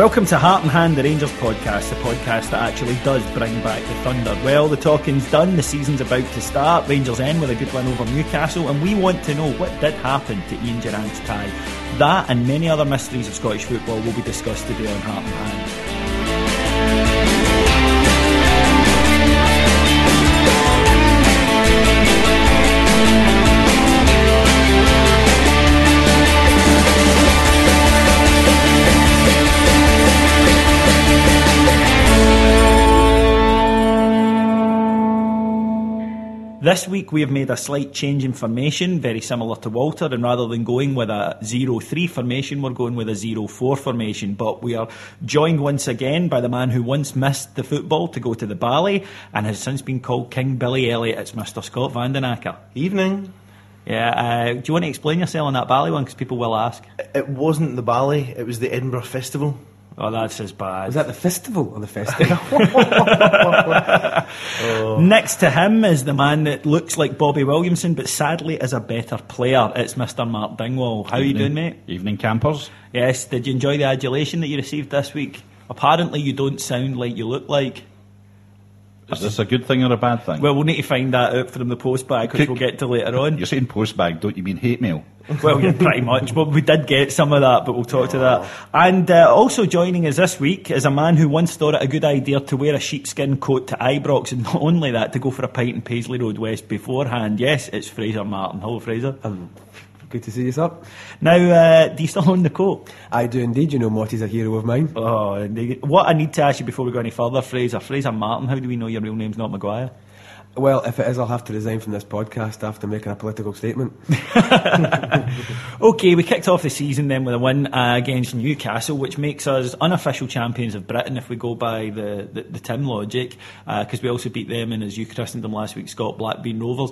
Welcome to Heart and Hand, the Rangers podcast, the podcast that actually does bring back the thunder. Well, the talking's done, the season's about to start. Rangers end with a good win over Newcastle, and we want to know what did happen to Ian Durrant's tie. That and many other mysteries of Scottish football will be discussed today on Heart and Hand. This week we have made a slight change in formation, very similar to Walter, and rather than going with a 0-3 formation, we're going with a 0-4 formation. But we are joined once again by the man who once missed the football to go to the Bally and has since been called King Billy Elliot. It's Mr. Scott Vandenacker. Evening. Yeah, uh, do you want to explain yourself on that Bally one? Because people will ask. It wasn't the Bally, it was the Edinburgh Festival. Oh, that's as bad. Was that the festival or the festival? Oh. Next to him is the man that looks like Bobby Williamson, but sadly is a better player. It's Mr. Mark Dingwall. How are you doing, mate? Evening, campers. Yes, did you enjoy the adulation that you received this week? Apparently, you don't sound like you look like. Is this a good thing or a bad thing? Well, we'll need to find that out from the post bag, which we'll get to later on. You're saying postbag, don't you mean hate mail? Well, yeah, pretty much. But we did get some of that, but we'll talk to that. And uh, also joining us this week is a man who once thought it a good idea to wear a sheepskin coat to Ibrox, and not only that, to go for a pint in Paisley Road West beforehand. Yes, it's Fraser Martin. Hello, Fraser. Um, good to see you, sir. Now, uh, do you still own the coat? I do indeed. You know, Morty's a hero of mine. Oh, indeed. what I need to ask you before we go any further, Fraser. Fraser Martin, how do we know your real name's not Maguire? Well, if it is, I'll have to resign from this podcast after making a political statement. Okay, we kicked off the season then with a win uh, against Newcastle, which makes us unofficial champions of Britain if we go by the, the, the Tim logic, because we also beat them and as you christened them last week, Scott Blackbean Rovers.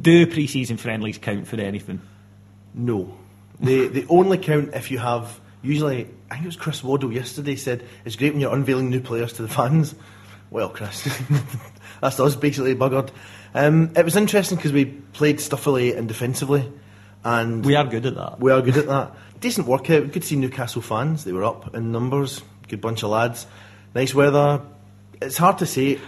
Do pre-season friendlies count for anything? No. They, they only count if you have, usually, I think it was Chris Waddle yesterday said, it's great when you're unveiling new players to the fans. Well, Chris, that's us basically buggered. Um, it was interesting because we played stuffily and defensively. And We are good at that. We are good at that. Decent workout. Good to see Newcastle fans. They were up in numbers. Good bunch of lads. Nice weather. It's hard to say.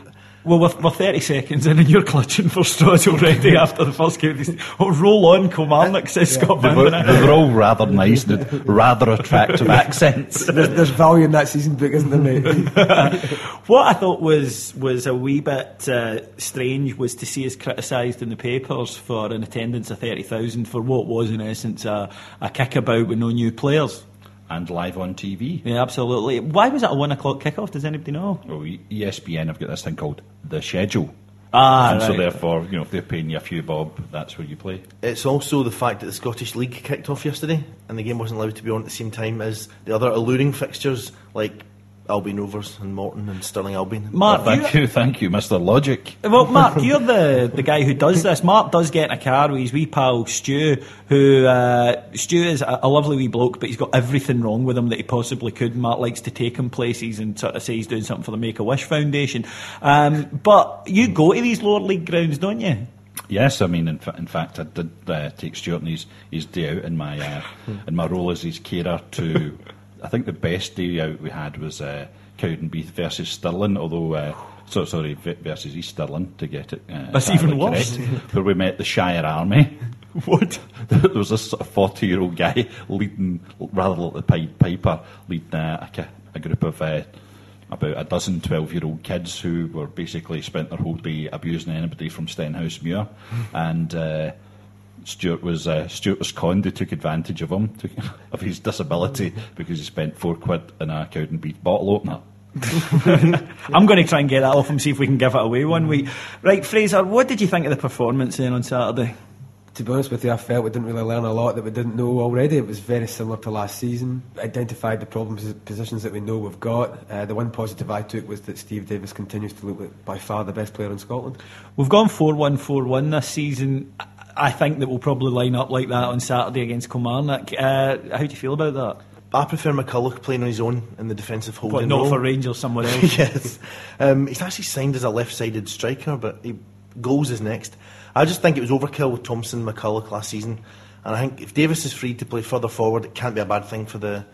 Well, we're, we're 30 seconds in and you're clutching for straws already after the first game. Oh, roll on, Kilmarnock, says Scott They were, Van they were all rather nice, with rather attractive accents. there's, there's value in that season book, isn't there, mate? What I thought was was a wee bit uh, strange was to see us criticised in the papers for an attendance of 30,000 for what was in essence a, a kickabout with no new players. And live on TV. Yeah, absolutely. Why was it a one o'clock kickoff? Does anybody know? Well, E- ESPN have got this thing called the schedule. Ah, and so therefore, you know, if they're paying you a few bob, that's where you play. It's also the fact that the Scottish League kicked off yesterday and the game wasn't allowed to be on at the same time as the other alluring fixtures like Albion Rovers and Morton and Stirling Albion. Mark, thank you, thank you, Mr. Logic. Well, Mark, you're the, the guy who does this. Mark does get in a car with his wee pal Stu, who uh, Stu is a, a lovely wee bloke, but he's got everything wrong with him that he possibly could. Mark likes to take him places and sort of say he's doing something for the Make a Wish Foundation. Um, but you go to these lower league grounds, don't you? Yes, I mean, in, fa- in fact, I did uh, take Stuart and his, his day out in my uh, in my role as his carer to. I think the best day out we had was uh, Cowdenbeath versus Stirling, although. Uh, so sorry, versus East Stirling to get it. Uh, That's even worse. where we met the Shire Army. What? there was this sort of forty-year-old guy leading, rather like the Pied Piper, leading uh, a, a group of uh, about a dozen 12-year-old kids who were basically spent their whole day abusing anybody from Stenhousemuir, and. Uh, Stuart was uh, Stuart was conned. They took advantage of him, took, of his disability, because he spent four quid in a Cowdenbeath bottle opener. I'm going to try and get that off him, see if we can give it away one week. Right, Fraser, what did you think of the performance then on Saturday? To be honest with you, I felt we didn't really learn a lot that we didn't know already. It was very similar to last season. Identified the problem pos- positions that we know we've got. Uh, the one positive I took was that Steve Davis continues to look like by far the best player in Scotland. We've gone 4 1 4 1 this season. I- think that we'll probably line up like that on Saturday against Kilmarnock. Uh, how do you feel about that? I prefer McCulloch playing on his own in the defensive holding What, not role. for Rangers, somewhere else? yes. Um, he's actually signed as a left-sided striker, but he, goals is next. I just think it was overkill with Thompson and McCulloch last season, and I think if Davis is free to play further forward, it can't be a bad thing for the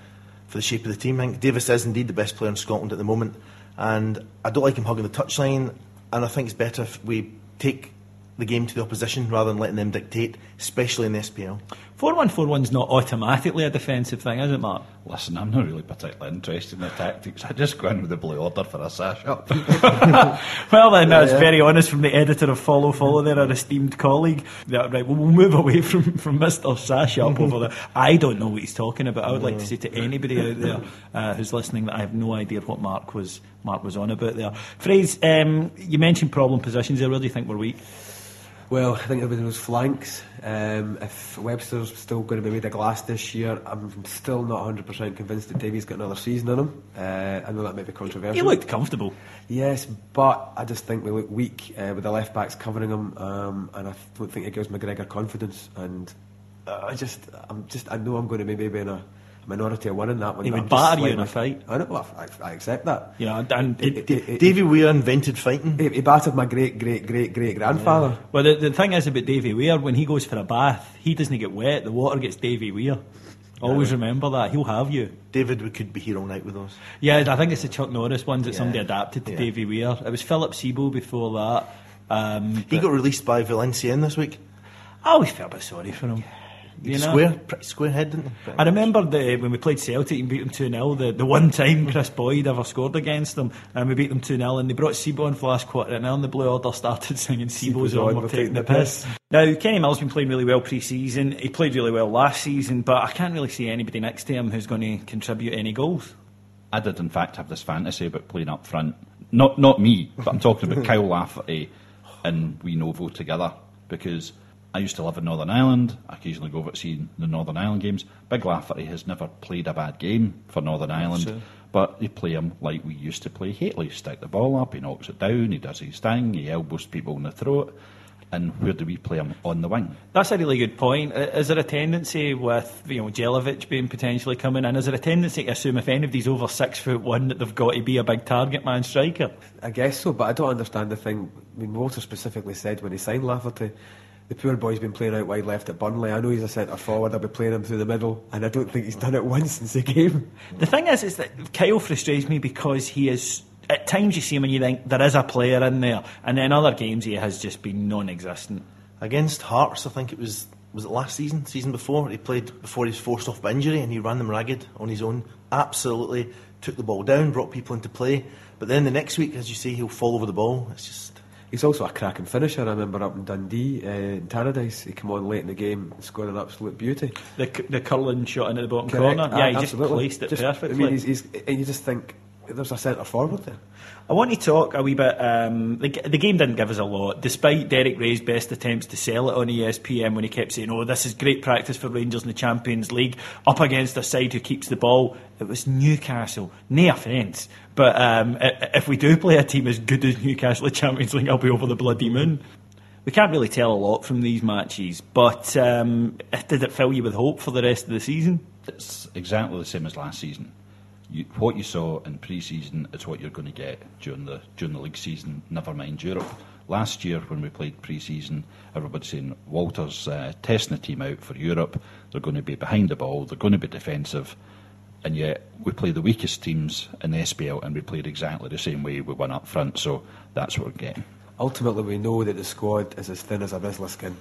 for the shape of the team. I think Davis is indeed the best player in Scotland at the moment, and I don't like him hugging the touchline, and I think it's better if we take the game to the opposition rather than letting them dictate, especially in the SPL. 4 1 4 1 is not automatically a defensive thing, is it, Mark? Listen, I'm not really particularly interested in the tactics. I just go in with the blue order for a sash up. Well, then, that's Yeah. very honest from the editor of Follow Follow there, our esteemed colleague. Yeah, right, well, we'll move away from, from Mr. Sash up over there. I don't know what he's talking about. I would like to say to anybody out there uh, who's listening that I have no idea what Mark was Mark was on about there. Phrase, um, you mentioned problem positions there. Where do you think we're weak? Well, I think everybody knows flanks. Um, if Webster's still going to be made of glass this year, I'm still not 100% convinced that Davies got another season in him. Uh, I know that may be controversial. He looked comfortable. Yes, but I just think we look weak uh, with the left backs covering him, um, and I don't think it gives McGregor confidence. And uh, I just, I'm just, I know I'm going to be maybe in a minority of one in that one. He would I'm batter you in a fight. I know, well, I, I accept that. You know, and It- it- it- Davy Weir invented fighting. He, he battered my great, great, great, great grandfather. Well, the, the thing is about Davy Weir, when he goes for a bath, he doesn't get wet. The water gets Davy Weir. Always remember that. He'll have you. David, we could be here all night with us. Yeah, I think it's the Chuck Norris ones that Yeah. somebody adapted to Yeah. Davy Weir. It was Filip Sebo before that. Um, He got released by Valenciennes this week. I always felt a bit sorry for him. You know? Square, pretty square head, didn't he? I remember the, when we played Celtic and beat them 2 0, the, the one time Kris Boyd ever scored against them, and we beat them 2 0, and they brought Sebo on for the last quarter, and then the Blue Order started singing Sebo's on, we're taking the piss. Now, Kenny Mill's been playing really well pre season. He played really well last season, but I can't really see anybody next to him who's going to contribute any goals. I did, in fact, have this fantasy about playing up front. Not not me, but I'm talking about Kyle Lafferty and Wee Novo together because I used to live in Northern Ireland. I occasionally go over to see the Northern Ireland games. Big Lafferty has never played a bad game for Northern Ireland, Sure. but they play him like we used to play Hateley. Stick the ball up, he knocks it down, he does his thing, he elbows people in the throat. And where do we play him? On the wing. That's a really good point. Is there a tendency with you know Jelic being potentially coming in? Is there a tendency to assume if anybody's over six foot one that they've got to be a big target man striker? I guess so, but I don't understand the thing. I mean, Walter specifically said when he signed Lafferty, the poor boy's been playing out wide left at Burnley. I know he's a centre forward. I'll be playing him through the middle, and I don't think he's done it once since the game. The thing is, is that Kyle frustrates me because he is. At times you see him and you think there is a player in there, and then other games he has just been non-existent. Against Hearts, I think it was was it last season, season before. He played before he was forced off by injury, and he ran them ragged on his own. Absolutely took the ball down, brought people into play. But then the next week, as you see, he'll fall over the ball. It's just He's also a cracking finisher. I remember up in Dundee, uh, in Tannadice, he came on late in the game scored an absolute beauty. The, the curling shot into the bottom Correct. corner. Ah, Yeah, he just absolutely. placed it Just- perfectly. I mean, he's, he's, and you just think there's a centre forward there. I want to talk a wee bit. Um, the, the game didn't give us a lot, despite Derek Rae's best attempts to sell it on ESPN when he kept saying, "Oh, this is great practice for Rangers in the Champions League, up against a side who keeps the ball." It was Newcastle. No offence, but um, if we do play a team as good as Newcastle in the Champions League, I'll be over the bloody moon. We can't really tell a lot from these matches, but um, did it fill you with hope for the rest of the season? It's exactly the same as last season. You, what you saw in pre-season is what you're going to get during the during the league season. Never mind Europe. Last year, when we played pre-season, everybody's saying Walter's uh, testing the team out for Europe. They're going to be behind the ball. They're going to be defensive. And yet, we play the weakest teams in the SPL, and we played exactly the same way. We won up front, so that's what we're getting. Ultimately, we know that the squad is as thin as a Rizla skin.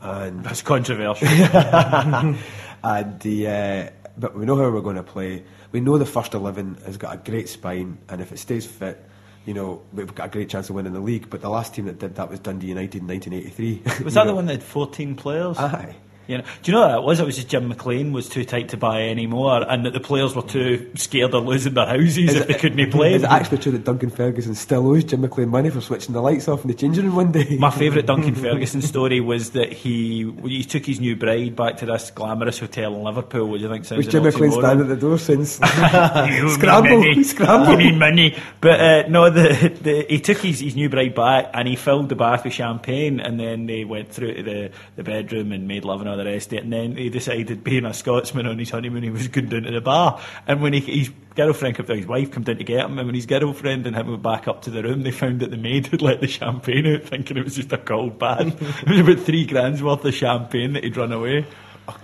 And That's controversial. and the, uh, but we know how we're going to play. We know the first 11 has got a great spine, and if it stays fit, you know, we've got a great chance of winning the league. But the last team that did that was Dundee United in 1983. Was that the one that had 14 players? Aye. You know, do you know what it was? It was just Jim McLean was too tight to buy anymore, and that the players were too scared of losing their houses if they couldn't play. Is it actually true that Duncan Ferguson still owes Jim McLean money for switching the lights off in the changing room one day? My favourite Duncan Ferguson story was that he he took his new bride back to this glamorous hotel in Liverpool, which I think sounds Was Jim McLean standing at the door since? Scramble, money. scramble. You need money. But uh, no, the, the, he took his, his new bride back and he filled the bath with champagne and then they went through to the, the bedroom and made love and all the rest of it. And then he decided, being a Scotsman on his honeymoon, he was going down to the bar. And when he, his girlfriend, his wife came down to get him, and when his girlfriend and him went back up to the room, they found that the maid had let the champagne out, thinking it was just a cold bath. it was about three grand's worth of champagne that he'd run away.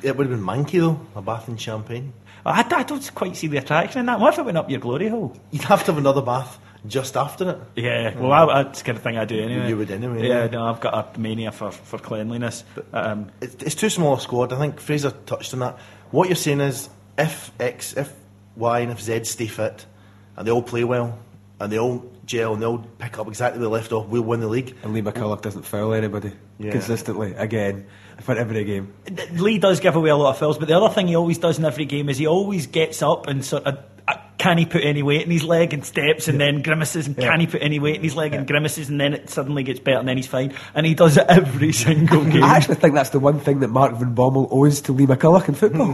It would have been manky though, a bath in champagne. I, I don't quite see the attraction in that. What if it went up your glory hole? You'd have to have another bath just after it. Yeah, well, I, that's the kind of thing I do anyway. You would anyway, Yeah, yeah. no, I've got a mania for, for cleanliness. Um, It's, it's too small a squad. I think Fraser touched on that. What you're saying is, if X, if Y, and if Z stay fit, and they all play well, and they all gel, and they all pick up exactly where they left off, we'll win the league. And Lee McCulloch doesn't foul anybody Yeah. consistently, again, for every game. Lee does give away a lot of fouls, but the other thing he always does in every game is he always gets up and sort of. Can he put any weight in his leg and steps and then grimaces? And can he put any weight in his leg and grimaces? And then it suddenly gets better and then he's fine. And he does it every single game. I actually think that's the one thing that Mark Van Bommel owes to Lee McCulloch in football.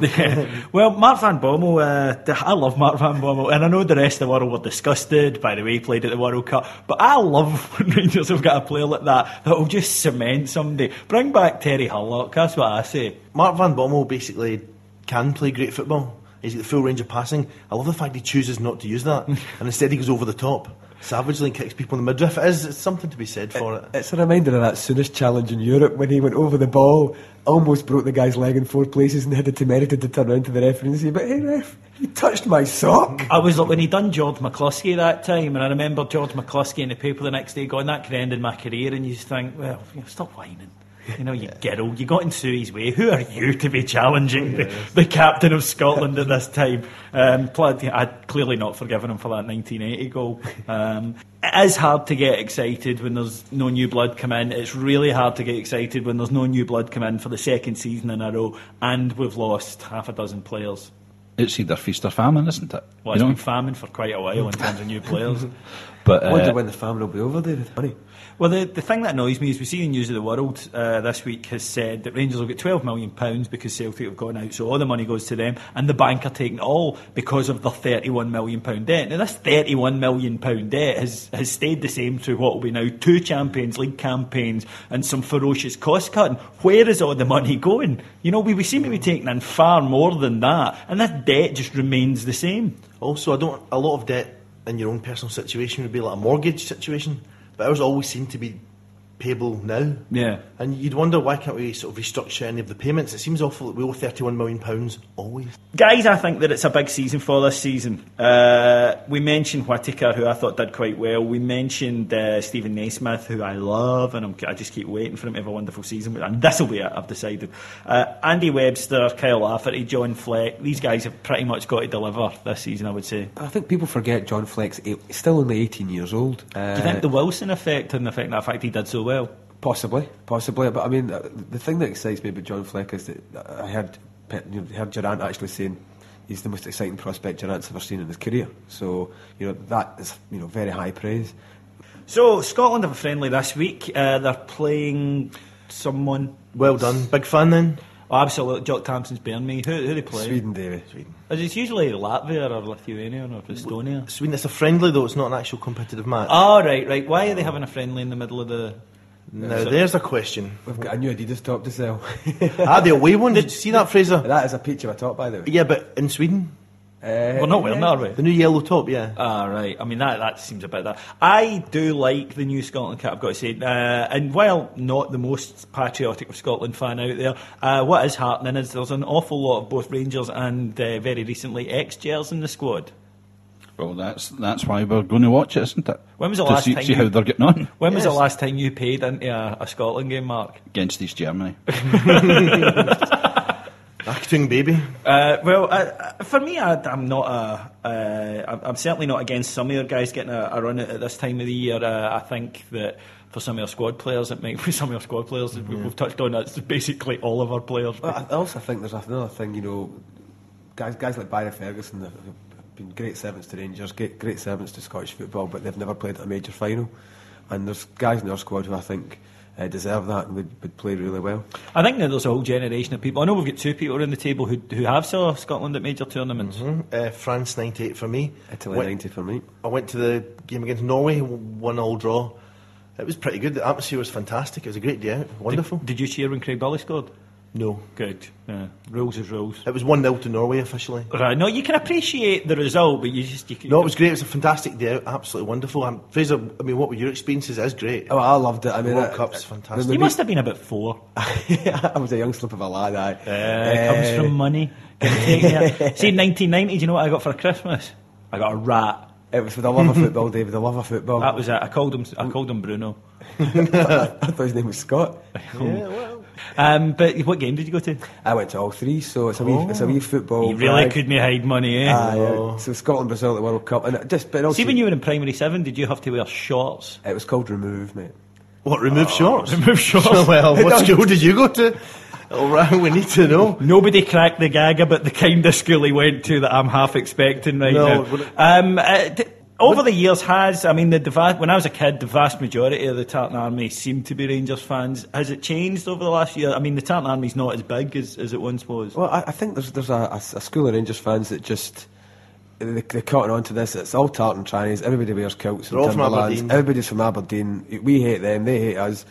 well, Mark Van Bommel, uh, I love Mark Van Bommel, and I know the rest of the world were disgusted by the way he played at the World Cup, but I love when Rangers have got a player like that that will just cement somebody. Bring back Terry Hurlock, that's what I say. Mark Van Bommel basically can play great football. He's got the full range of passing. I love the fact he chooses not to use that, and instead he goes over the top, savagely and kicks people in the midriff. It is it's something to be said for it. It's a reminder of that Souness challenge in Europe when he went over the ball, almost broke the guy's leg in four places, and had the temerity to turn around to the referee and say, "But hey, ref, you touched my sock." I was like when he done George McCluskey that time, and I remember George McCluskey in the paper the next day going, "That could end in my career," and you just think, "Well, you know, stop whining." You know, you girl, you got in Suey's way. Who are you to be challenging the, the captain of Scotland at this time? Um, I'd clearly not forgiven him for that 1980 goal. Um, it is hard to get excited when there's no new blood come in. It's really hard to get excited when there's no new blood come in for the second season in a row, and we've lost half a dozen players. It's either feast or famine, isn't it? Well, You it's know? been famine for quite a while in terms of new players. But I wonder uh, when the famine will be over, David. Honey. Well, the, the thing that annoys me is we see the News of the World uh, this week has said that Rangers will get £12 million because Celtic have gone out, so all the money goes to them, and the bank are taking it all because of the £31 million debt. Now, this £31 million debt has, has stayed the same through what will be now two Champions League campaigns and some ferocious cost cutting. Where is all the money going? You know, we, we seem to be taking in far more than that, and that debt just remains the same. Also, I don't. A lot of debt in your own personal situation would be like a mortgage situation, but ours always seem to be payable now. Yeah. And you'd wonder why can't we sort of restructure any of the payments? It seems awful that we owe £31 million pounds always. Guys, I think that it's a big season for this season. Uh, we mentioned Whittaker, who I thought did quite well. We mentioned uh, Steven Naismith, who I love, and I'm, I just keep waiting for him to have a wonderful season. And this will be it, I've decided. Uh, Andy Webster, Kyle Lafferty, John Fleck, these guys have pretty much got to deliver this season, I would say. I think people forget John Fleck's eight, still only 18 years old. Uh, Do you think the Wilson effect and the fact that fact he did so well? Possibly, possibly. But I mean, uh, the thing that excites me about John Fleck is that I heard, you know, heard Durrant actually saying he's the most exciting prospect Durrant's ever seen in his career. So, you know, that is, you know, very high praise. So, Scotland have a friendly this week. Uh, they're playing someone. Well done. Big fan then? Oh, absolutely. Jock Thompson's bearing me. Who, who do they play? Sweden, Davy. Sweden. Is it usually Latvia or Lithuania or Estonia? Sweden, it's a friendly though, it's not an actual competitive match. Oh, right, right. Why are they having a friendly in the middle of the. Now, there's a question. We've got a new Adidas top to sell. ah, the away one? Did you see that, Fraser? That is a peach of a top, by the way. Yeah, but in Sweden? Uh, We're not wearing that, are we? The new yellow top, yeah. Ah, right. I mean, that, that seems about that. I do like the new Scotland kit, I've got to say. Uh, and while not the most patriotic of Scotland fan out there, uh, what is happening is there's an awful lot of both Rangers and uh, very recently ex-Gers in the squad. Well, that's that's why we're going to watch it, isn't it? When was the to last see, time see you- how they're getting on When was the last time you paid into a, a Scotland game, Mark? against East Germany? Acting baby. Uh, well, uh, uh, for me, I, I'm not a. Uh, I'm- I'm certainly not against some of your guys getting a, a run at, at this time of the year. Uh, I think that for some of your squad players, it might. For some of your squad players, we- we've touched on that's basically all of our players. Well, I also think there's another thing, you know, guys, guys like Barry Ferguson have have been great servants to Rangers, great, great servants to Scottish football, but they've never played a major final. And there's guys in our squad who I think uh, deserve that and would, would play really well. I think that there's a whole generation of people. I know we've got two people on the table who who have saw Scotland at major tournaments. Uh, France 98 for me. Italy Went- 90 for me. I went to the game against Norway, one all draw. It was pretty good. The atmosphere was fantastic. It was a great day out. Wonderful. Did, did you cheer when Craig Burley scored? No. Good. Yeah. Rules is rules. It was 1 0 to Norway officially. Right. No, you can appreciate the result, but you just you can, No, it was great. It was a fantastic day. Absolutely wonderful. Um, Fraser, I mean, what were your experiences? It is great. Oh, I loved it. I mean, World uh, Cup's uh, fantastic. You must have been about four. I was a young slip of a lad. I, Uh, comes from money. Gonna take you. See, 1990, do you know what I got for Christmas? I got a rat. It was for the love of football, David. The love of football. That was it. I called him. I called him Bruno. I thought his name was Scott. Um, but what game did you go to? I went to all three, so it's a wee, it's a wee football. You really couldn't hide money, eh? Ah, yeah. So Scotland, Brazil at the World Cup, and it just but also See, when you were in primary seven, did you have to wear shorts? it was called remove, mate. What, remove shorts? Remove shorts. well, what school did you go to? All right, we need to know. Nobody cracked the gag about the kind of school he went to that I'm half expecting right No, now. Um, uh, d- over the years, has I mean, the, the va- when I was a kid, the vast majority of the Tartan Army seemed to be Rangers fans. Has it changed over the last year? I mean, the Tartan Army's not as big as, as it once was. Well, I, I think there's there's a, a, a school of Rangers fans that just they, they're caught on to this. It's all tartan trannies. Everybody wears kilts They're all from Aberdeen. Everybody's from Aberdeen. We hate them. They hate us.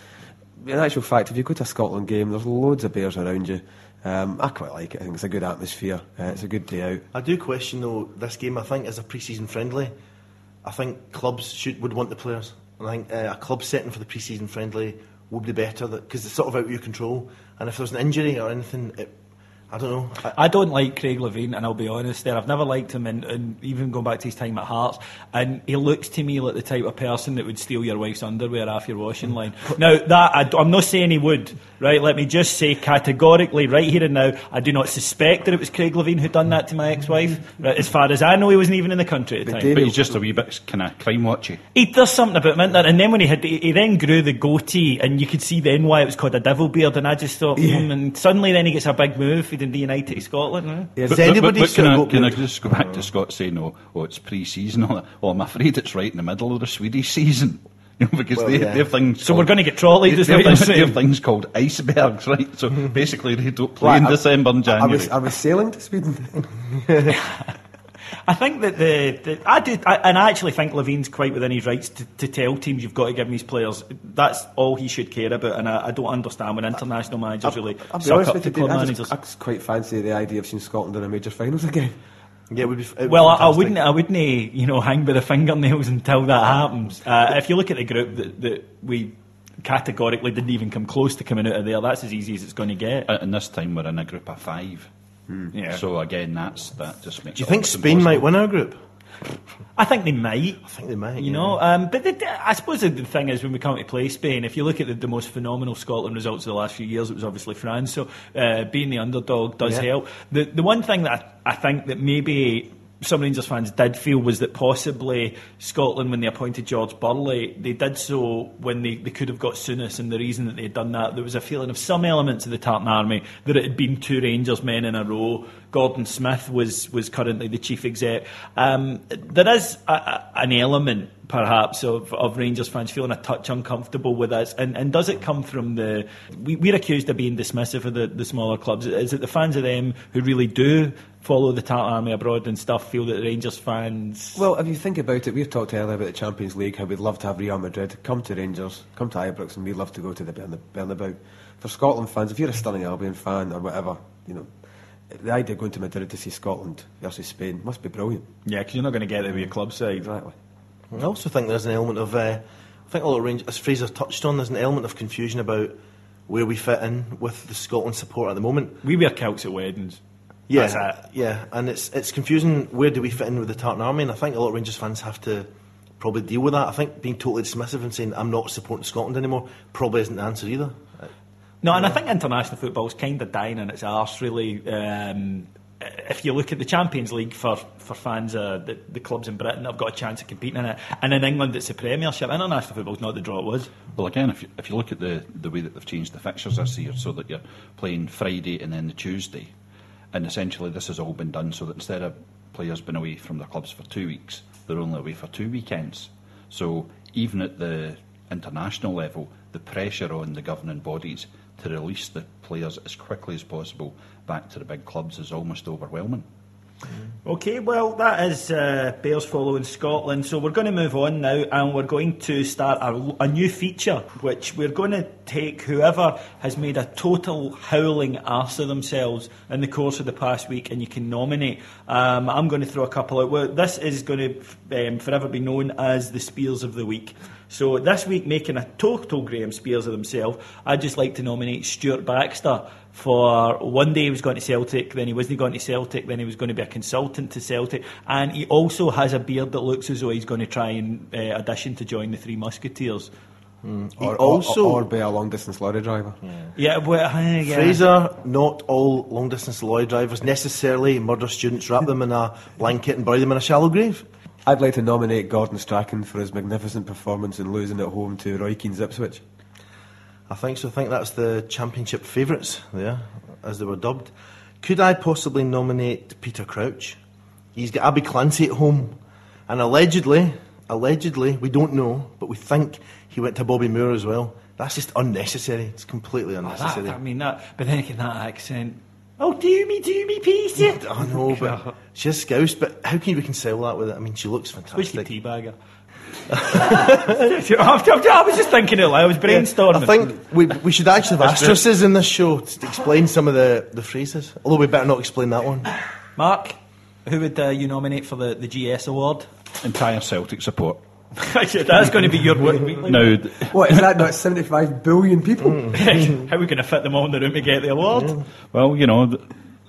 In actual fact, if you go to a Scotland game, there's loads of bears around you. Um, I quite like it. I think it's a good atmosphere. Uh, it's a good day out. I do question though this game. I think is a pre-season friendly, I think clubs should would want the players. I think uh, a club setting for the pre-season friendly would be better because it's sort of out of your control. And if there's an injury or anything, it, I don't know. I, I don't like Craig Levein, and I'll be honest there. I've never liked him, and, and even going back to his time at Hearts, and he looks to me like the type of person that would steal your wife's underwear off your washing line. Now, that I, am not saying he would, right? Let me just say categorically, right here and now, I do not suspect that it was Craig Levein who done that to my ex-wife. Right, as far as I know, he wasn't even in the country at the time. But he's just a wee bit kind of crime watchy. He does something about him, isn't there? And then when he had, he, he then grew the goatee, and you could see then why it was called a devil beard. And I just thought, hmm, and suddenly then he gets a big move. He did the United Scotland. eh? Yes. Does But- but- anybody but sort can, I, go- can I just go back to Scott saying, oh, oh it's pre-season? Oh, oh, I'm afraid it's right in the middle of the Swedish season. You know, because Well, they, yeah. they have things. So we're going to get trolleyed, is They what have, things, they have things called icebergs, right? So basically, they don't play Well, in I- December and I January. was I was sailing to Sweden. I think that the, the I did, I, and I actually think Levein's quite within his rights to, to tell teams you've got to give him his players. That's all he should care about, and I, I don't understand when international managers really I'll be suck honest up with to you, club Dave, I managers. just, I just quite fancy the idea of seeing Scotland in a major finals again. yeah, it would be. it Well, I, I wouldn't. I wouldn't. You know, hang by the fingernails until that happens. Uh, if you look at the group that, that we categorically didn't even come close to coming out of there. That's as easy as it's going to get. And this time we're in a group of five. Yeah. So again, that's that just makes. Do you think Spain might win our group? I think they might. I think they might. You yeah. know, um, but the, I suppose the, the thing is when we come to play Spain, if you look at the, the most phenomenal Scotland results of the last few years, it was obviously France. So uh, being the underdog does Yeah. help. The the one thing that I, I think that maybe some Rangers fans did feel was that possibly Scotland, when they appointed George Burley, they did so when they, they could have got Souness, and the reason that they had done that, there was a feeling of some elements of the Tartan Army that it had been two Rangers men in a row. Gordon Smith was was currently the chief exec. Um, there is a, a, an element, perhaps, of, of Rangers fans feeling a touch uncomfortable with us, and, and does it come from the? We, we're accused of being dismissive of the, the smaller clubs. Is it the fans of them who really do follow the Tartan Army abroad and stuff feel that the Rangers fans? Well, if you think about it, we've talked earlier about the Champions League, how we'd love to have Real Madrid come to Rangers, come to Ibrox, and we'd love to go to the Bern- Bernabeu. For Scotland fans, if you're a Stirling Albion fan or whatever, you know, the idea of going to Madrid to see Scotland versus Spain must be brilliant. Yeah, because you're not going to get there with your club side. Exactly. I also think there's an element of, uh, I think a lot of Rangers, as Fraser touched on, there's an element of confusion about where we fit in with the Scotland support at the moment. We wear kilts at weddings. Yeah, yeah, and it's it's confusing. Where do we fit in with the Tartan Army? And I think a lot of Rangers fans have to probably deal with that. I think being totally dismissive and saying I'm not supporting Scotland anymore probably isn't the answer either. No, and I think international football is kind of dying in its arse, really. Um, if you look at the Champions League for, for fans, uh, the, the clubs in Britain have got a chance of competing in it. And in England, it's the Premiership. International football's not the draw it was. Well, again, if you, if you look at the, the way that they've changed the fixtures this year, so that you're playing Friday and then the Tuesday, and essentially this has all been done so that instead of players being away from their clubs for two weeks, they're only away for two weekends. So even at the international level, the pressure on the governing bodies to release the players as quickly as possible back to the big clubs is almost overwhelming. Okay, well, that is uh, Bears following Scotland. So we're going to move on now and we're going to start a, a new feature, which we're going to take whoever has made a total howling arse of themselves in the course of the past week and you can nominate. Um, I'm going to throw a couple out. Well, this is going to um, forever be known as the Spiers of the Week. So this week, making a total Graham Spiers of themselves, I'd just like to nominate Stuart Baxter for one day he was going to Celtic, then he wasn't going to Celtic, then he was going to be a consultant to Celtic, and he also has a beard that looks as though he's going to try and uh, audition to join the Three Musketeers. He Or, also or, or be a long distance lorry driver. Yeah, well, uh, yeah. Fraser, not all long distance lorry drivers necessarily murder students, wrap them in a blanket and bury them in a shallow grave. I'd like to nominate Gordon Strachan for his magnificent performance in losing at home to Roy Keane's Ipswich. I think so. I think that's the championship favourites there, as they were dubbed. Could I possibly nominate Peter Crouch? He's got Abbey Clancy at home, and allegedly, allegedly, we don't know, but we think he went to Bobby Moore as well. That's just unnecessary. It's completely Oh, that, unnecessary. I mean that, but then again, that accent. Oh, do me, do me, Peter. I know, but she's a scouse. But how can we you reconcile that with it? I mean, she looks fantastic. teabagger. I was just thinking it. I was brainstorming. I think we, we should actually have asterisks in this show to explain some of the, the phrases. Although we better not explain that one. Mark, who would uh, you nominate for the, the GS award? Entire Celtic support. That's going to be your word weekly. Now, What is that? Not 75 billion people? How are we going to fit them all in the room to get the award? Well, you know,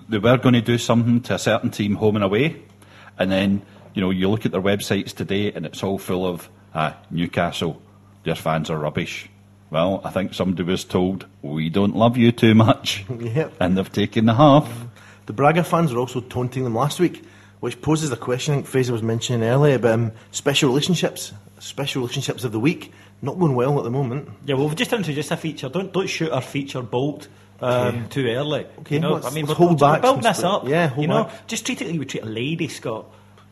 they were going to do something to a certain team home and away, and then you know you look at their websites today, and it's all full of ah, Newcastle. Their fans are rubbish. Well, I think somebody was told we don't love you too much, Yep. and they've taken the half. The Braga fans were also taunting them last week, which poses a question I think Fraser was mentioning earlier about um, special relationships. Special relationships of the week. Not going well at the moment. Yeah, well, we've just introduced a feature. Don't don't shoot our feature bolt. Um, Okay. Too early. Okay, you know, let's- I mean, let's we're, hold we're back building this up. yeah, hold you know, back. just treat it like you would treat a lady, Scott.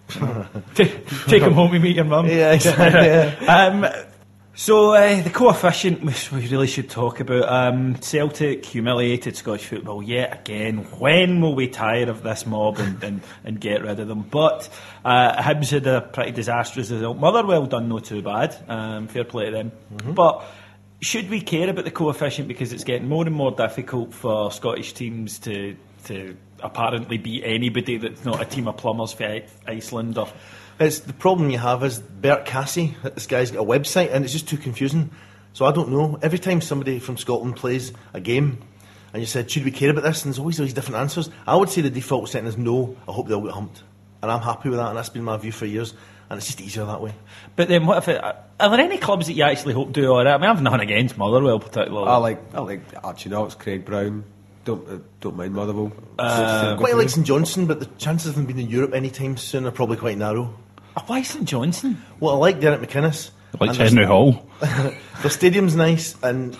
take, him home to meet your mum. Yeah, exactly. Um, so uh, the coefficient which we really should talk about. Um, Celtic humiliated Scottish football yet again. When will we tire of this mob and, and, and get rid of them? But uh, Hibs had a pretty disastrous result. Motherwell done no too bad. Um, fair play to them. But should we care about the coefficient because it's getting more and more difficult for Scottish teams to to apparently beat anybody that's not a team of plumbers for Iceland or It's the problem you have is Bert Cassie. This guy's got a website, and it's just too confusing. So I don't know. Every time somebody from Scotland plays a game, and you said, should we care about this? And there's always these different answers. I would say the default setting is no. I hope they'll get humped, and I'm happy with that. And that's been my view for years. And it's just easier that way. But then, what if it, are there any clubs that you actually hope do all right? I mean, I've nothing against Motherwell particularly. I like I like Archie Knox, Craig Brown. Don't uh, don't mind Motherwell. Uh, quite like St Johnstone, but the chances of them being in Europe anytime soon are probably quite narrow. Why St Johnstone? Well, I like Derek McInnes. I like And Henry Hall. the stadium's nice, and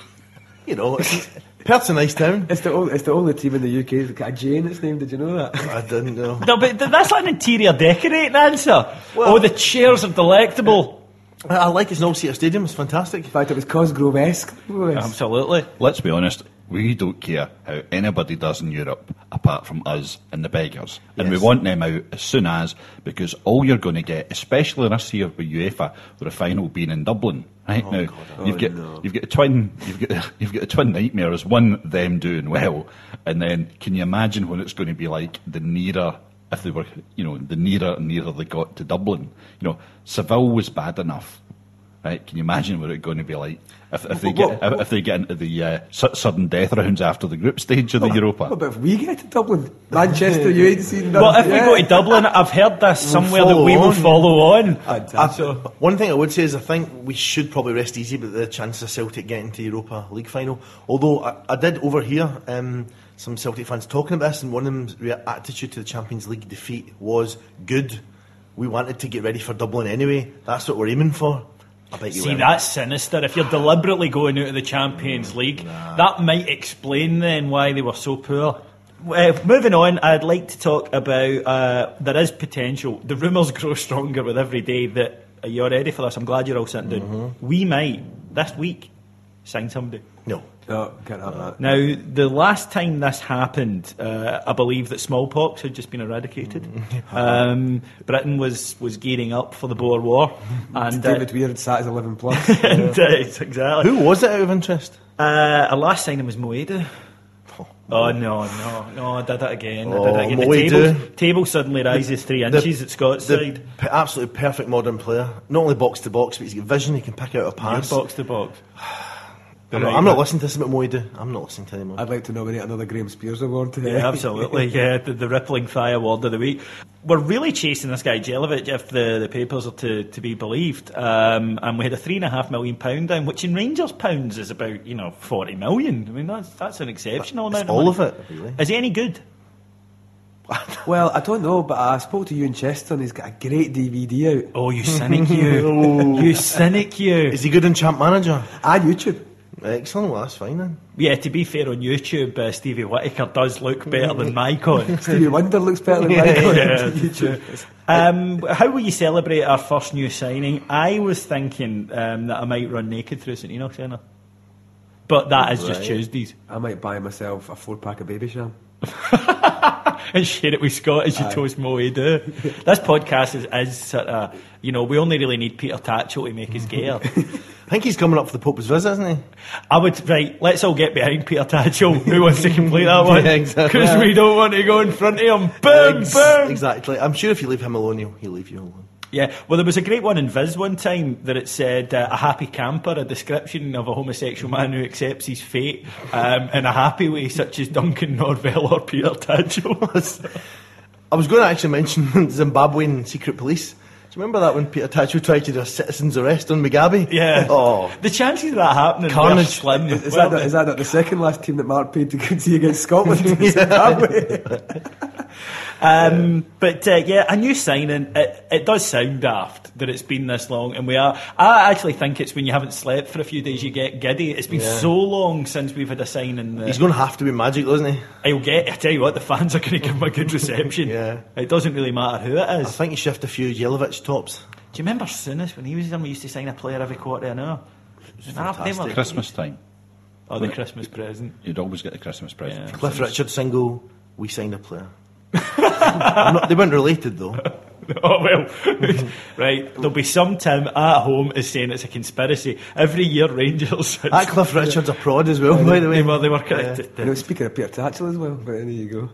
you know, it's, Perth's a nice town. It's the only, it's the only team in the UK that's got a J in its name. Did you know that? I didn't know. No, but that's like an interior decorating answer. oh, the chairs are delectable. I, I like his no seater stadium. It's fantastic. In fact, it was Cosgrove esque. Absolutely. Let's be honest, we don't care how anybody does in Europe apart from us and the beggars. And we want them out as soon as, because all you're going to get, especially in this year with UEFA, with the final being in Dublin, right oh, now, oh, you've got you've got a twin you've got you've got a twin nightmares. One, them doing well, and then can you imagine what it's going to be like the nearer if they were, you know, the nearer and nearer they got to Dublin. You know, Seville was bad enough. Right, can you imagine what it's going to be like if, if they What- get if, if they get into the uh, su- sudden death rounds after the group stage of the Europa? What about if we get to Dublin? Manchester, you ain't seen Well, if yeah. we go to Dublin, I've heard this somewhere that follow we will on. follow on. I- one thing I would say is I think we should probably rest easy about the chances of Celtic getting to Europa League final. Although I, I did overhear um, some Celtic fans talking about this, and one of them's attitude to the Champions League defeat was good. We wanted to get ready for Dublin anyway. That's what we're aiming for. I bet you See, will. that's sinister. If you're deliberately going out of the Champions League, that might explain then why they were so poor. Uh, moving on, I'd like to talk about uh, there is potential. The rumours grow stronger with every day. That are you all ready for this? I'm glad you're all sitting down. We might this week sign somebody. No. No, can't have that. Now, the last time this happened, uh, I believe that smallpox had just been eradicated. um, Britain was, was gearing up for the Boer War, and uh, David Weir sat as 11 plus. and, uh, exactly. Who was it out of interest? Uh, our last signing was Mo Edu. Oh no, no, no! I did that again. I Oh, did it again. The table, table suddenly rises three inches at Scott's the side. p- absolutely perfect modern player. Not only box to box, but he's got vision. He can pick out a pass. box to box. I'm, not, I'm not listening to this Mo Edu. I'm not listening to him. I'd like to nominate another Graham Spiers award. Yeah, absolutely. Yeah, the, the rippling thigh award of the week. We're really chasing this guy Jelic if the, the papers are to, to be believed. Um, and we had a three and a half million pound down, which in Rangers pounds is about you know forty million. I mean that's that's an exceptional amount. all of, of it, really. Is he any good? Well, I don't know, but I spoke to Ewan Chester and he's got a great DVD out. Oh, you cynic, you! you cynic, you! Is he good in Champ Manager? And YouTube. Excellent. Well, that's fine then. Yeah, to be fair, on YouTube, uh, Stevie Whittaker does look better than Mycon. Stevie Wonder looks better than Michael yeah. Um, how will you celebrate our first new signing? I was thinking um, that I might run naked through St Enoch Centre. But that is just Right. Tuesdays. I might buy myself a four pack of Babycham. and share it with Scott as you toast Mo Edu. This podcast is, is sort of, you know, we only really need Peter Tatchell to make us gayer. I think he's coming up for the Pope's visit, isn't he? I would, right, let's all get behind Peter Tatchell. Who wants to complete that one? Yeah, exactly. Because we don't want to go in front of him. Boom, Ex- boom. Exactly. I'm sure if you leave him alone, he'll, he'll leave you alone. Yeah, well, there was a great one in Viz one time that it said uh, a happy camper, a description of a homosexual man who accepts his fate um, in a happy way, such as Duncan Norvelle or Peter Tatchell. I was going to actually mention Zimbabwean secret police. Do you remember that when Peter Tatchell tried to do a citizen's arrest on Mugabe? Yeah. Oh, The chances of that happening Carnage. slim. Is, is, weren't that, they? is that not the second last team that Mark paid to go see against Scotland? Zimbabwe? Um, but uh, yeah, a new signing. It, it does sound daft that it's been this long, and we are. I actually think it's when you haven't slept for a few days you get giddy. It's been Yeah. so long since we've had a signing. That he's going to have to be magic, though, isn't he? I'll get. I tell you what, the fans are going to give him a good reception. Yeah. It doesn't really matter who it is. I think he shift a few Jelavic tops. Do you remember Souness when he was in? We used to sign a player every quarter of an hour. Were- fantastic. Christmas time. Oh, the Christmas present. You'd always get the Christmas present. from Cliff Richard single, we signed a player. I'm not, they weren't related, though. Oh well, right. There'll be some Tim at home is saying it's a conspiracy. Every year, Rangers. That Cliff Richard's a prod as well, by the way. They were. They were Yeah. you know, speaking of Peter Tatchell as well, but there you go.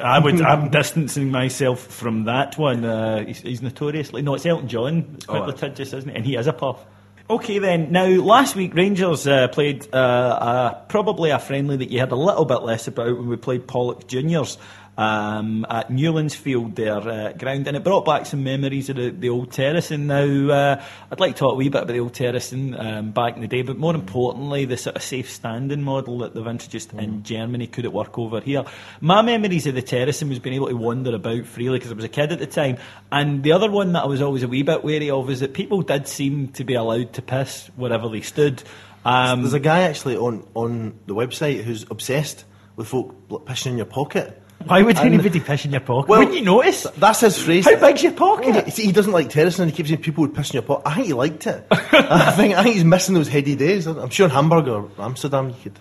I would. I'm distancing myself from that one. Uh, he's, he's notoriously no. It's Elton John. It's quite Oh. litigious, isn't it? And he is a puff. Okay, then. Now, last week Rangers uh, played uh, uh, probably a friendly that you had a little bit less about when we played Pollok Juniors um, at Newlands Field, their uh, ground, and it brought back some memories of the, the old terrace. And now uh, I'd like to talk a wee bit about the old terrace um, back in the day, but more importantly, the sort of safe standing model that they've introduced in Germany. Could it work over here? My memories of the terrace was being able to wander about freely because I was a kid at the time. And the other one that I was always a wee bit wary of is that people did seem to be allowed to piss wherever they stood. Um, There's a guy actually on, on the website who's obsessed with folk pissing in your pocket. Why would And- anybody piss in your pocket? Well, Wouldn't you notice? That's his phrase. How big's your pocket? See, he doesn't like terracing and he keeps saying people would piss in your pocket. I think he liked it. I think I think he's missing those heady days. I'm sure in Hamburg or Amsterdam you could.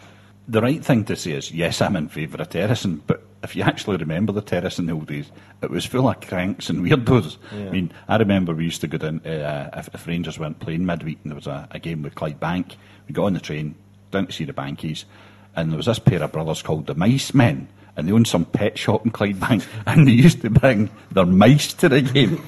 The right thing to say is, yes, I'm in favour of terracing, but if you actually remember the terrace in the old days, it was full of cranks and weirdos. Yeah. I mean, I remember we used to go down, uh, if, if Rangers weren't playing midweek and there was a, a game with Clydebank, we got on the train, down to see the Bankies, and there was this pair of brothers called the Mice Men, and they owned some pet shop in Clydebank, and they used to bring their mice to the game.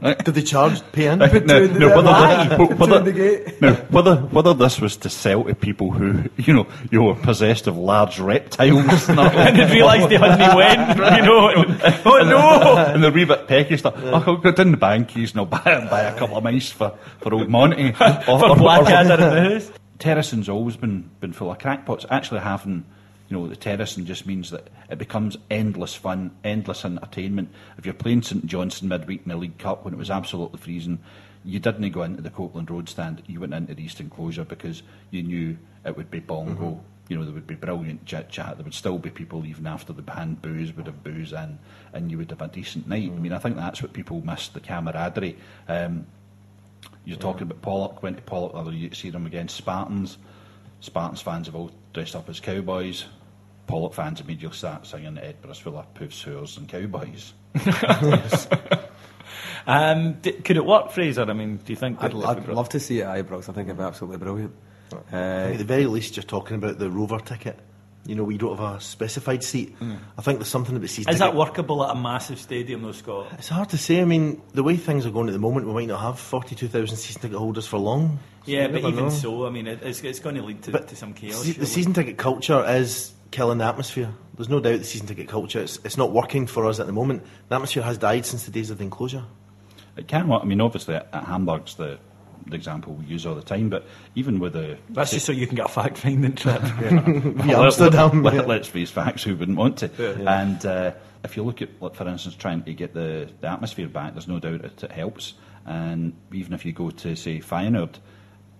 Did they charge pay in? Uh, no, no, whether, the- whether, no, whether, whether this was to sell to people who, you know, you were possessed of large reptiles and, And they realised they hadn't win, you know. and- oh no! and they're wee bit pecky stuff. Oh, I'll go down the bankies and I'll buy, buy a couple of mice for, for old Monty. For Blackadder in the house. Terracing's always been, been full of crackpots. Actually having, you know, the terracing just means that it becomes endless fun, endless entertainment. If you're playing St Johnstone midweek in the League Cup when it was absolutely freezing, you didn't go into the Copland Road stand, you went into the East Enclosure because you knew it would be bongo. Mhm. You know, there would be brilliant chit chat. There would still be people even after the band booze would have booze in, and you would have a decent night. I mean, I think that's what people miss the camaraderie. Um, you're talking about Pollok, went to Pollok other year see them against Spartans. Spartans fans have all dressed up as cowboys. Pollok fans immediately start singing Edinburgh's full of poofs, whores and cowboys. Um, d- could it work, Fraser? I mean, do you think? I'd, that- I'd love to see it at Ibrox. I think it'd be absolutely brilliant. Uh, at the very least you're talking about the Rover ticket. You know, we don't have a specified seat. I think there's something about season ticket. Is that workable at a massive stadium, though, Scott? It's hard to say. I mean, the way things are going at the moment, we might not have 42,000 season ticket holders for long. So Yeah, but even know. so, I mean, it, it's, it's going to lead to, But to some chaos. Se- the season ticket culture is killing the atmosphere. There's no doubt the season ticket culture, it's, it's not working for us at the moment. The atmosphere has died since the days of the enclosure. It can work. I mean, obviously, at at Hamburg's the, the example we use all the time, but even with the. That's just so you can get a fact finding trip. Via Amsterdam, Let, yeah. us face facts, who wouldn't want to? Yeah. And uh, if you look at, like, for instance, trying to get the, the atmosphere back, there's no doubt it, it helps. And even if you go to, say, Feyenoord,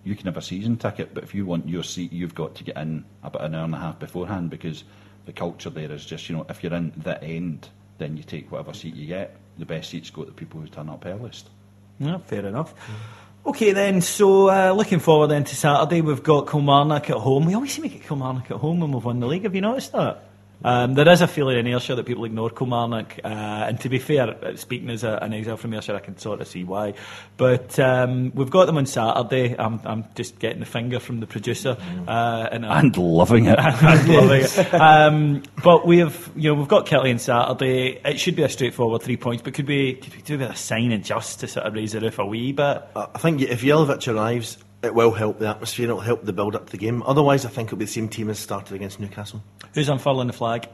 you can have a season ticket, but if you want your seat, you've got to get in about an hour and a half beforehand because the culture there is just, you know, if you're in the end, then you take whatever seat you get. The best seats go to the people who turn up earliest. Yeah, fair enough. Okay, then, so uh, looking forward then to Saturday, we've got Kilmarnock at home. We always seem to get Kilmarnock at home when we've won the league. Have you noticed that? Um, there is a feeling in Ayrshire that people ignore Kilmarnock, uh, and to be fair, uh, speaking as a, an exile from Ayrshire, I can sort of see why. But um, we've got them on Saturday. I'm, I'm just getting the finger from the producer, uh, and, I'm- And loving it. and loving it. Um, but we have, you know, we've got Killie on Saturday. It should be a straightforward three points, but could we, could we do a bit of signing just to sort of raise the roof a wee bit? I I think if Jelavic arrives, it will help the atmosphere, it'll help the build up to the game. Otherwise, I think it'll be the same team as started against Newcastle. Who's unfurling the flag?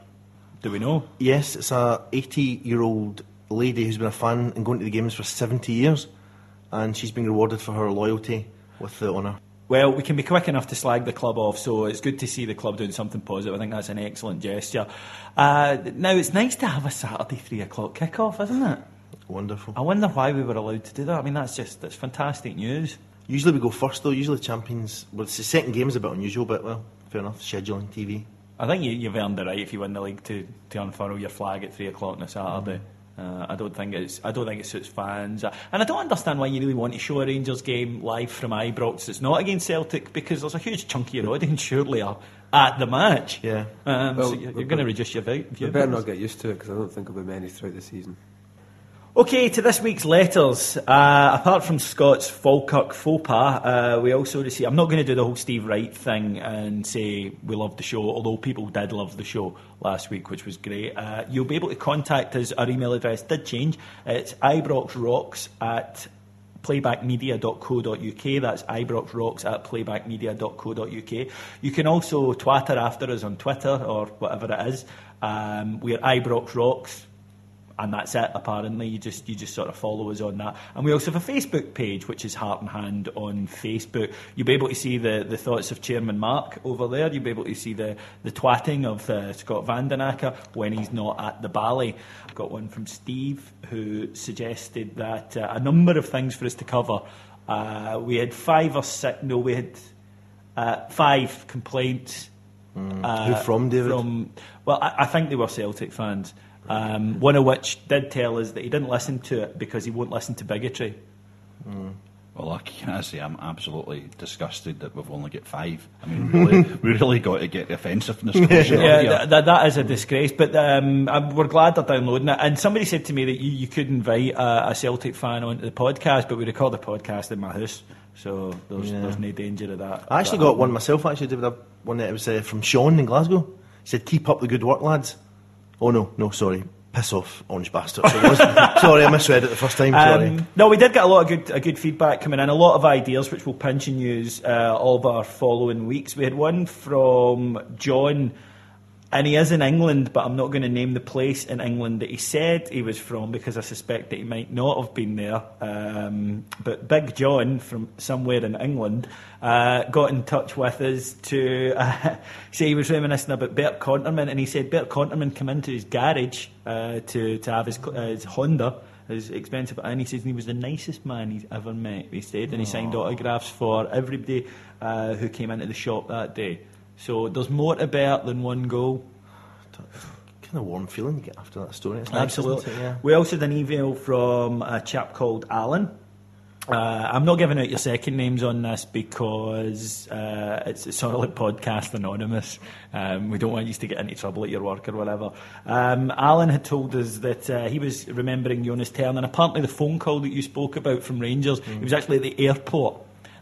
Do we know? Yes, it's a 80 year old lady who's been a fan and going to the games for 70 years, and she's been rewarded for her loyalty with the honour. Well, we can be quick enough to slag the club off, so it's good to see the club doing something positive. I think that's an excellent gesture. Uh, now, it's nice to have a Saturday three o'clock kick-off, isn't it? Wonderful. I wonder why we were allowed to do that. I mean, that's just that's fantastic news. Usually we go first though, usually champions. Well, the second game is a bit unusual, but well, fair enough, scheduling, TV. I think you, you've earned the right if you win the league to, to unfurl your flag at three o'clock on a Saturday. Uh, I don't think it's I don't think it suits fans, uh, and I don't understand why you really want to show a Rangers game live from Ibrox. It's not against Celtic because there's a huge chunk of your audience surely are at the match. Yeah, um, Well, so you're, you're going to reduce your view. You better not get used to it because I don't think there'll be many throughout the season. Okay, to this week's letters. Uh, apart from Scott's Falkirk faux pas, uh, we also receive. I'm not going to do the whole Steve Wright thing and say we love the show, although people did love the show last week, which was great. Uh, you'll be able to contact us. Our email address did change. It's ibroxrocks at playbackmedia.co.uk. That's ibroxrocks at playbackmedia.co.uk. You can also twatter after us on Twitter or whatever it is. Um, we're Ibrox Rocks and that's it. Apparently, you just you just sort of follow us on that, and we also have a Facebook page which is Heart and Hand on Facebook. You'll be able to see the, the thoughts of Chairman Mark over there. You'll be able to see the the twatting of uh, Scott Vandenacker when he's not at the Bally. I've got one from Steve who suggested that uh, a number of things for us to cover. Uh, we had five or six. No, we had uh, five complaints. Mm. Who from, David? From well, I, I think they were Celtic fans. Um, one of which did tell us that he didn't listen to it because he won't listen to bigotry. Mm. Well, I can say I'm absolutely disgusted that we've only got five. I mean, really, we really got to get the offensiveness. yeah, yeah th- that is a disgrace. But um, we're glad they're downloading it. And somebody said to me that you, you could invite a, a, Celtic fan onto the podcast, but we record the podcast in my house, so there's, yeah. there's no danger of that. I actually that got one myself. Actually, David, one that was uh, from Sean in Glasgow. He said, "Keep up the good work, lads." Oh no, no, sorry. Piss off, orange bastard. sorry, I misread it the first time. Um, no, we did get a lot of good, a good feedback coming in. A lot of ideas, which we'll pinch and use uh, all of our following weeks. We had one from John and he is in England, but I'm not going to name the place in England that he said he was from because I suspect that he might not have been there. Um, but Big John from somewhere in England uh, got in touch with us to uh, say he was reminiscing about Bert Konterman, and he said Bert Konterman came into his garage uh, to, to have his, uh, his Honda his expensive, and he says he was the nicest man he's ever met. He said, and he signed autographs for everybody uh, who came into the shop that day. So there's more to Bert than one goal. Kind of warm feeling you get after that story. It's Absolutely. Nice, yeah. We also had an email from a chap called Alan. Uh, I'm not giving out your second names on this because uh, it's, it's sort of like podcast anonymous. Um, we don't want you to get into trouble at your work or whatever. Um, Alan had told us that uh, he was remembering Jonas Thern, and apparently the phone call that you spoke about from Rangers, mm. he was actually at the airport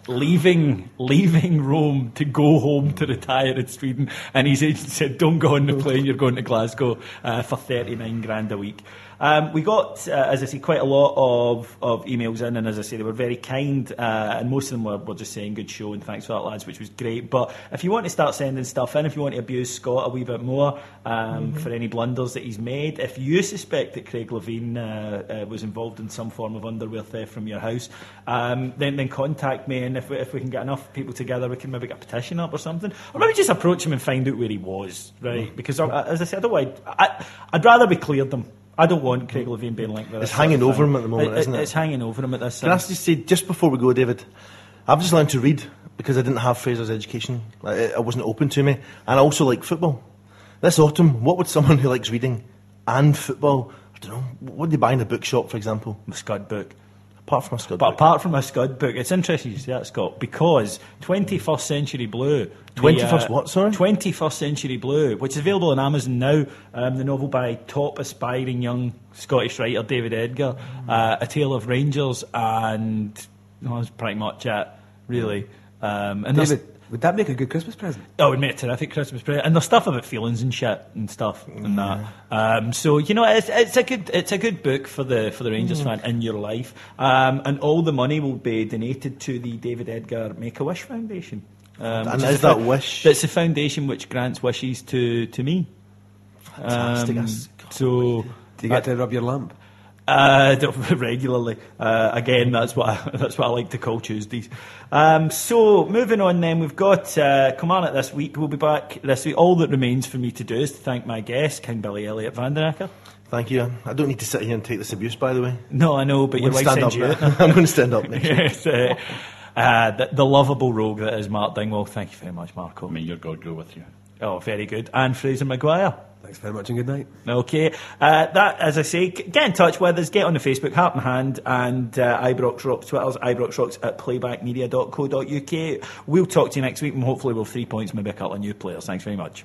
leaving leaving Rome to go home to retire in Sweden, and his agent said, "Don't go on the plane. You're going to Glasgow uh, for thirty nine grand a week." Um, we got, uh, as I say, quite a lot of, of emails in, and as I say, they were very kind, uh, and most of them were, were just saying good show and thanks for that, lads, which was great. But if you want to start sending stuff in, if you want to abuse Scott a wee bit more um, mm-hmm. for any blunders that he's made, if you suspect that Craig Levein uh, uh, was involved in some form of underwear theft from your house, um, then then contact me, and if we, if we can get enough people together, we can maybe get a petition up or something, or maybe just approach him and find out where he was, right? Mm-hmm. Because uh, as I said, otherwise, I, I'd rather we cleared them. I don't want Craig Levein being linked with It's hanging over him at the moment, it, isn't it? It's hanging over him at this Can I just say, just before we go, David, I've just learned to read because I didn't have Fraser's education. It wasn't open to me. And I also like football. This autumn, what would someone who likes reading and football, I don't know, what would they buy in a bookshop, for example? The Scud book. Apart from a Scud but book. apart from a Scud book, it's interesting you say that, Scott, because 21st Century Blue. 21st uh, what, sorry? 21st Century Blue, which is available on Amazon now. Um, the novel by top aspiring young Scottish writer David Edgar. Uh, a Tale of Rangers, and no, that's pretty much it, really. Um, and David, would that make a good Christmas present? Oh, it would make a terrific Christmas present. And there's stuff about feelings and shit and stuff and that. Um, so you know, it's, it's a good it's a good book for the for the Rangers mm. fan in your life. Um, and all the money will be donated to the David Edgar Make a Wish Foundation. Um, and is that wish? It's a foundation which grants wishes to to me. Fantastic. Um, so. Do you get to rub your lamp? Uh, regularly. Uh, again, that's what I, that's what I like to call Tuesdays. Um, so moving on, then we've got uh, Kilmarnock this week. We'll be back this week. All that remains for me to do is to thank my guest, King Billy Elliot Vandenacker. Thank you. I don't need to sit here and take this abuse, by the way. No, I know, but your wife sends you I'm going to stand up next yes, uh, uh, the, the lovable rogue that is Mark Dingwall. Thank you very much, Marco. May your God go with you. Oh, very good. And Fraser Maguire. Thanks very much and good night. Okay. Uh, that, as I say, get in touch with us. Get on the Facebook, Heart and Hand, and uh, Ibrox Rocks. Twitter's Ibrox Rocks at playbackmedia.co.uk. We'll talk to you next week, and hopefully we'll have three points, maybe a couple of new players. Thanks very much.